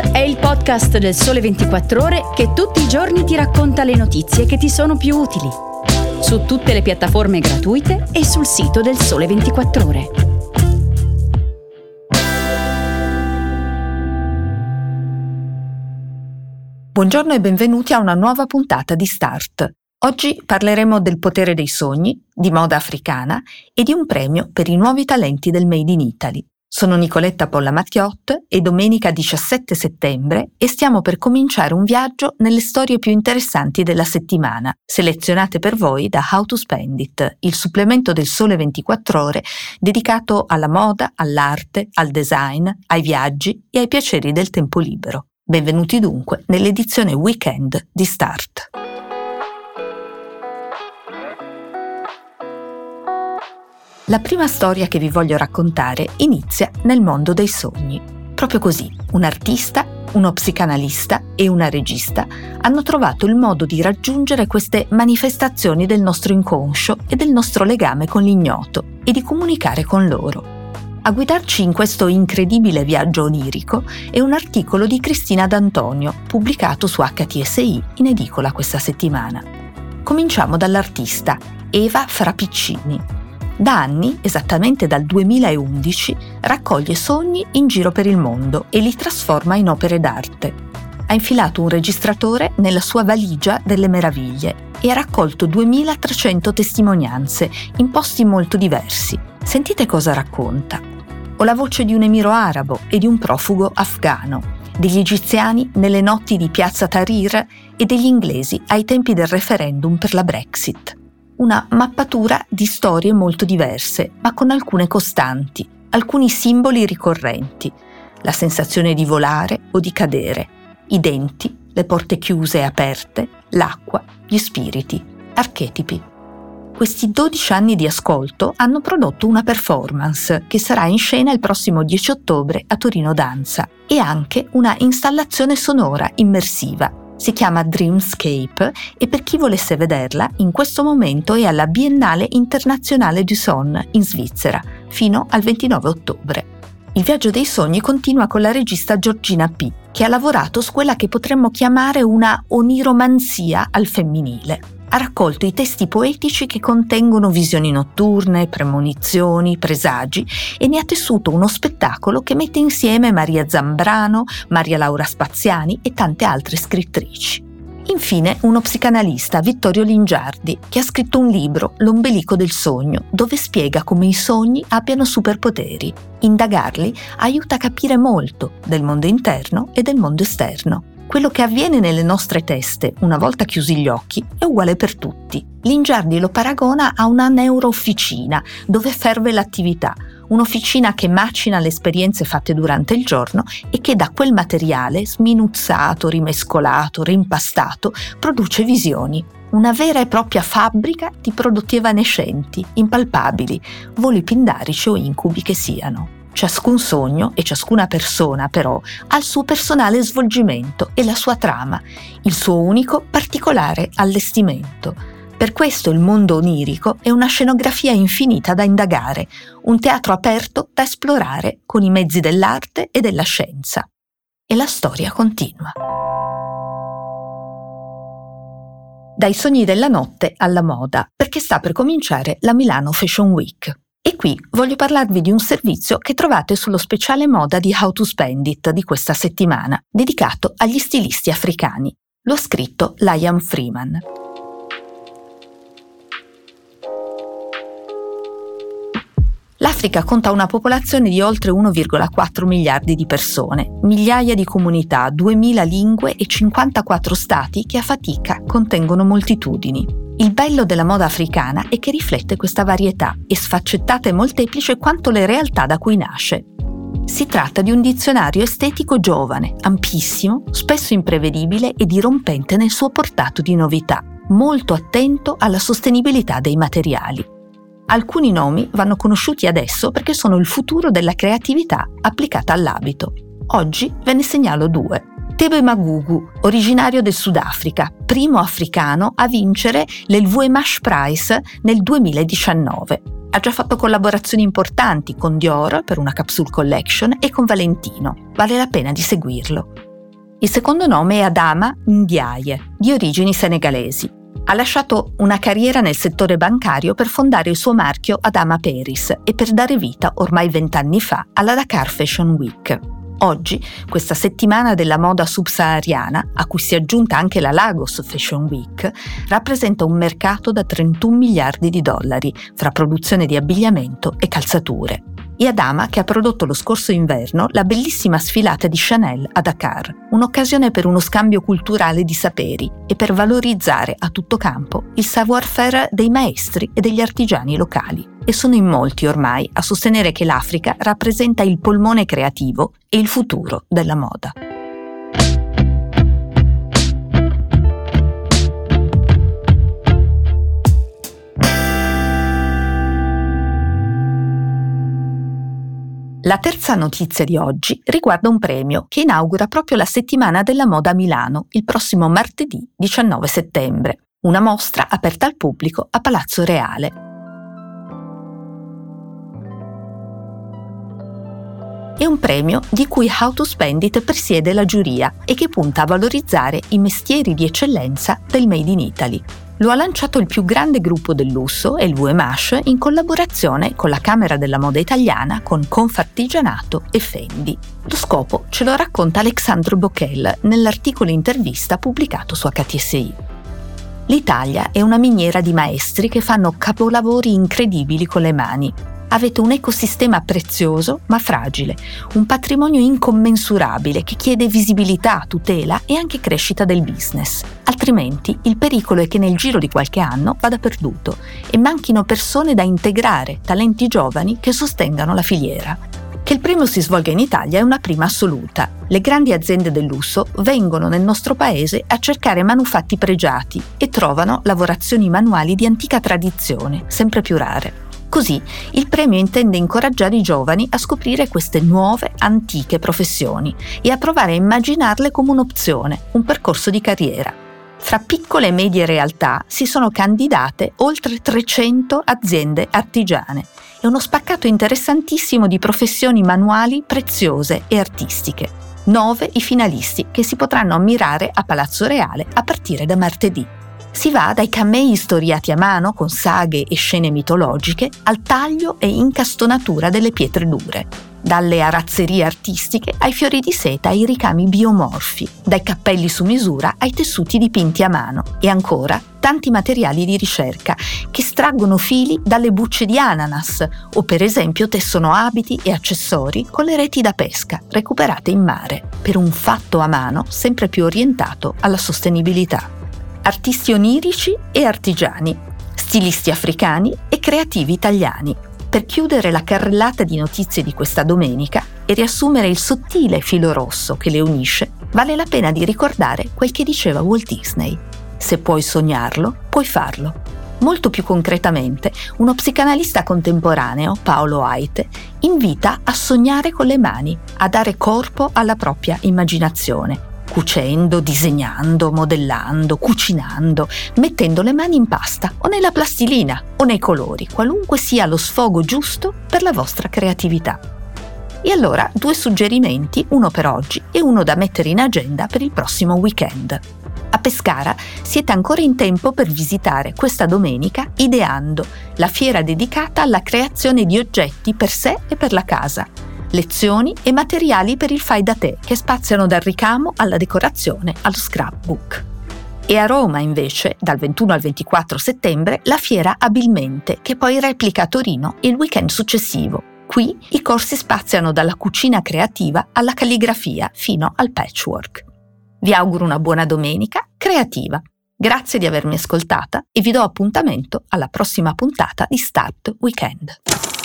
È il podcast del Sole 24 Ore che tutti i giorni ti racconta le notizie che ti sono più utili. Su tutte le piattaforme gratuite e sul sito del Sole 24 Ore. Buongiorno e benvenuti a una nuova puntata di Start. Oggi parleremo del potere dei sogni, di moda africana e di un premio per i nuovi talenti del Made in Italy. Sono Nicoletta Polla Mattiot e domenica 17 settembre e stiamo per cominciare un viaggio nelle storie più interessanti della settimana, selezionate per voi da How to Spend It, il supplemento del Sole 24 ore dedicato alla moda, all'arte, al design, ai viaggi e ai piaceri del tempo libero. Benvenuti dunque nell'edizione weekend di Start. La prima storia che vi voglio raccontare inizia nel mondo dei sogni. Proprio così, un artista, uno psicanalista e una regista hanno trovato il modo di raggiungere queste manifestazioni del nostro inconscio e del nostro legame con l'ignoto e di comunicare con loro. A guidarci in questo incredibile viaggio onirico è un articolo di Cristina D'Antonio, pubblicato su HTSI in edicola questa settimana. Cominciamo dall'artista Eva Frapiccini, da anni, esattamente dal 2011, raccoglie sogni in giro per il mondo e li trasforma in opere d'arte. Ha infilato un registratore nella sua valigia delle meraviglie e ha raccolto 2300 testimonianze in posti molto diversi. Sentite cosa racconta. Ho la voce di un emiro arabo e di un profugo afghano, degli egiziani nelle notti di piazza Tahrir e degli inglesi ai tempi del referendum per la Brexit una mappatura di storie molto diverse, ma con alcune costanti, alcuni simboli ricorrenti, la sensazione di volare o di cadere, i denti, le porte chiuse e aperte, l'acqua, gli spiriti, archetipi. Questi 12 anni di ascolto hanno prodotto una performance che sarà in scena il prossimo 10 ottobre a Torino Danza e anche una installazione sonora immersiva si chiama Dreamscape e per chi volesse vederla, in questo momento è alla Biennale Internazionale du Son in Svizzera, fino al 29 ottobre. Il viaggio dei sogni continua con la regista Giorgina P., che ha lavorato su quella che potremmo chiamare una oniromanzia al femminile ha raccolto i testi poetici che contengono visioni notturne, premonizioni, presagi e ne ha tessuto uno spettacolo che mette insieme Maria Zambrano, Maria Laura Spaziani e tante altre scrittrici. Infine, uno psicanalista, Vittorio Lingiardi, che ha scritto un libro, L'ombelico del sogno, dove spiega come i sogni abbiano superpoteri. Indagarli aiuta a capire molto del mondo interno e del mondo esterno. Quello che avviene nelle nostre teste, una volta chiusi gli occhi, è uguale per tutti. Lingiardi lo paragona a una neuroofficina, dove ferve l'attività, un'officina che macina le esperienze fatte durante il giorno e che da quel materiale, sminuzzato, rimescolato, rimpastato, produce visioni. Una vera e propria fabbrica di prodotti evanescenti, impalpabili, voli pindarici o incubi che siano. Ciascun sogno e ciascuna persona però ha il suo personale svolgimento e la sua trama, il suo unico particolare allestimento. Per questo il mondo onirico è una scenografia infinita da indagare, un teatro aperto da esplorare con i mezzi dell'arte e della scienza. E la storia continua. Dai sogni della notte alla moda, perché sta per cominciare la Milano Fashion Week. E qui voglio parlarvi di un servizio che trovate sullo speciale moda di How to Spend It di questa settimana, dedicato agli stilisti africani. Lo ha scritto Liam Freeman. L'Africa conta una popolazione di oltre 1,4 miliardi di persone, migliaia di comunità, 2000 lingue e 54 stati che a fatica contengono moltitudini. Il bello della moda africana è che riflette questa varietà e sfaccettata e molteplice quanto le realtà da cui nasce. Si tratta di un dizionario estetico giovane, ampissimo, spesso imprevedibile e dirompente nel suo portato di novità, molto attento alla sostenibilità dei materiali. Alcuni nomi vanno conosciuti adesso perché sono il futuro della creatività applicata all'abito. Oggi ve ne segnalo due. Tebe Magugu, originario del Sudafrica, primo africano a vincere l'Elvuemash Prize nel 2019. Ha già fatto collaborazioni importanti con Dior per una capsule collection e con Valentino. Vale la pena di seguirlo. Il secondo nome è Adama Ndiaye, di origini senegalesi. Ha lasciato una carriera nel settore bancario per fondare il suo marchio Adama Paris e per dare vita, ormai vent'anni fa, alla Dakar Fashion Week. Oggi, questa settimana della moda subsahariana, a cui si è aggiunta anche la Lagos Fashion Week, rappresenta un mercato da 31 miliardi di dollari fra produzione di abbigliamento e calzature e Adama che ha prodotto lo scorso inverno la bellissima sfilata di Chanel a Dakar, un'occasione per uno scambio culturale di saperi e per valorizzare a tutto campo il savoir-faire dei maestri e degli artigiani locali. E sono in molti ormai a sostenere che l'Africa rappresenta il polmone creativo e il futuro della moda. La terza notizia di oggi riguarda un premio che inaugura proprio la settimana della moda a Milano il prossimo martedì 19 settembre, una mostra aperta al pubblico a Palazzo Reale. È un premio di cui How to Spend It presiede la giuria e che punta a valorizzare i mestieri di eccellenza del Made in Italy, lo ha lanciato il più grande gruppo del lusso, il VMH, in collaborazione con la Camera della Moda Italiana, con Confartigianato e Fendi. Lo scopo ce lo racconta Alexandro Bocchel nell'articolo intervista pubblicato su HTSI. L'Italia è una miniera di maestri che fanno capolavori incredibili con le mani, Avete un ecosistema prezioso ma fragile, un patrimonio incommensurabile che chiede visibilità, tutela e anche crescita del business. Altrimenti il pericolo è che nel giro di qualche anno vada perduto e manchino persone da integrare, talenti giovani che sostengano la filiera. Che il premio si svolga in Italia è una prima assoluta. Le grandi aziende del lusso vengono nel nostro paese a cercare manufatti pregiati e trovano lavorazioni manuali di antica tradizione, sempre più rare. Così il premio intende incoraggiare i giovani a scoprire queste nuove, antiche professioni e a provare a immaginarle come un'opzione, un percorso di carriera. Fra piccole e medie realtà si sono candidate oltre 300 aziende artigiane e uno spaccato interessantissimo di professioni manuali preziose e artistiche. Nove i finalisti che si potranno ammirare a Palazzo Reale a partire da martedì. Si va dai camei storiati a mano con saghe e scene mitologiche al taglio e incastonatura delle pietre dure, dalle arazzerie artistiche ai fiori di seta ai ricami biomorfi, dai cappelli su misura ai tessuti dipinti a mano e ancora tanti materiali di ricerca che straggono fili dalle bucce di ananas o per esempio tessono abiti e accessori con le reti da pesca recuperate in mare, per un fatto a mano sempre più orientato alla sostenibilità artisti onirici e artigiani, stilisti africani e creativi italiani. Per chiudere la carrellata di notizie di questa domenica e riassumere il sottile filo rosso che le unisce, vale la pena di ricordare quel che diceva Walt Disney. Se puoi sognarlo, puoi farlo. Molto più concretamente, uno psicanalista contemporaneo, Paolo Aite, invita a sognare con le mani, a dare corpo alla propria immaginazione cucendo, disegnando, modellando, cucinando, mettendo le mani in pasta o nella plastilina o nei colori, qualunque sia lo sfogo giusto per la vostra creatività. E allora due suggerimenti, uno per oggi e uno da mettere in agenda per il prossimo weekend. A Pescara siete ancora in tempo per visitare questa domenica Ideando, la fiera dedicata alla creazione di oggetti per sé e per la casa lezioni e materiali per il fai da te che spaziano dal ricamo alla decorazione allo scrapbook. E a Roma invece, dal 21 al 24 settembre, la fiera Abilmente, che poi replica a Torino il weekend successivo. Qui i corsi spaziano dalla cucina creativa alla calligrafia fino al patchwork. Vi auguro una buona domenica creativa. Grazie di avermi ascoltata e vi do appuntamento alla prossima puntata di Start Weekend.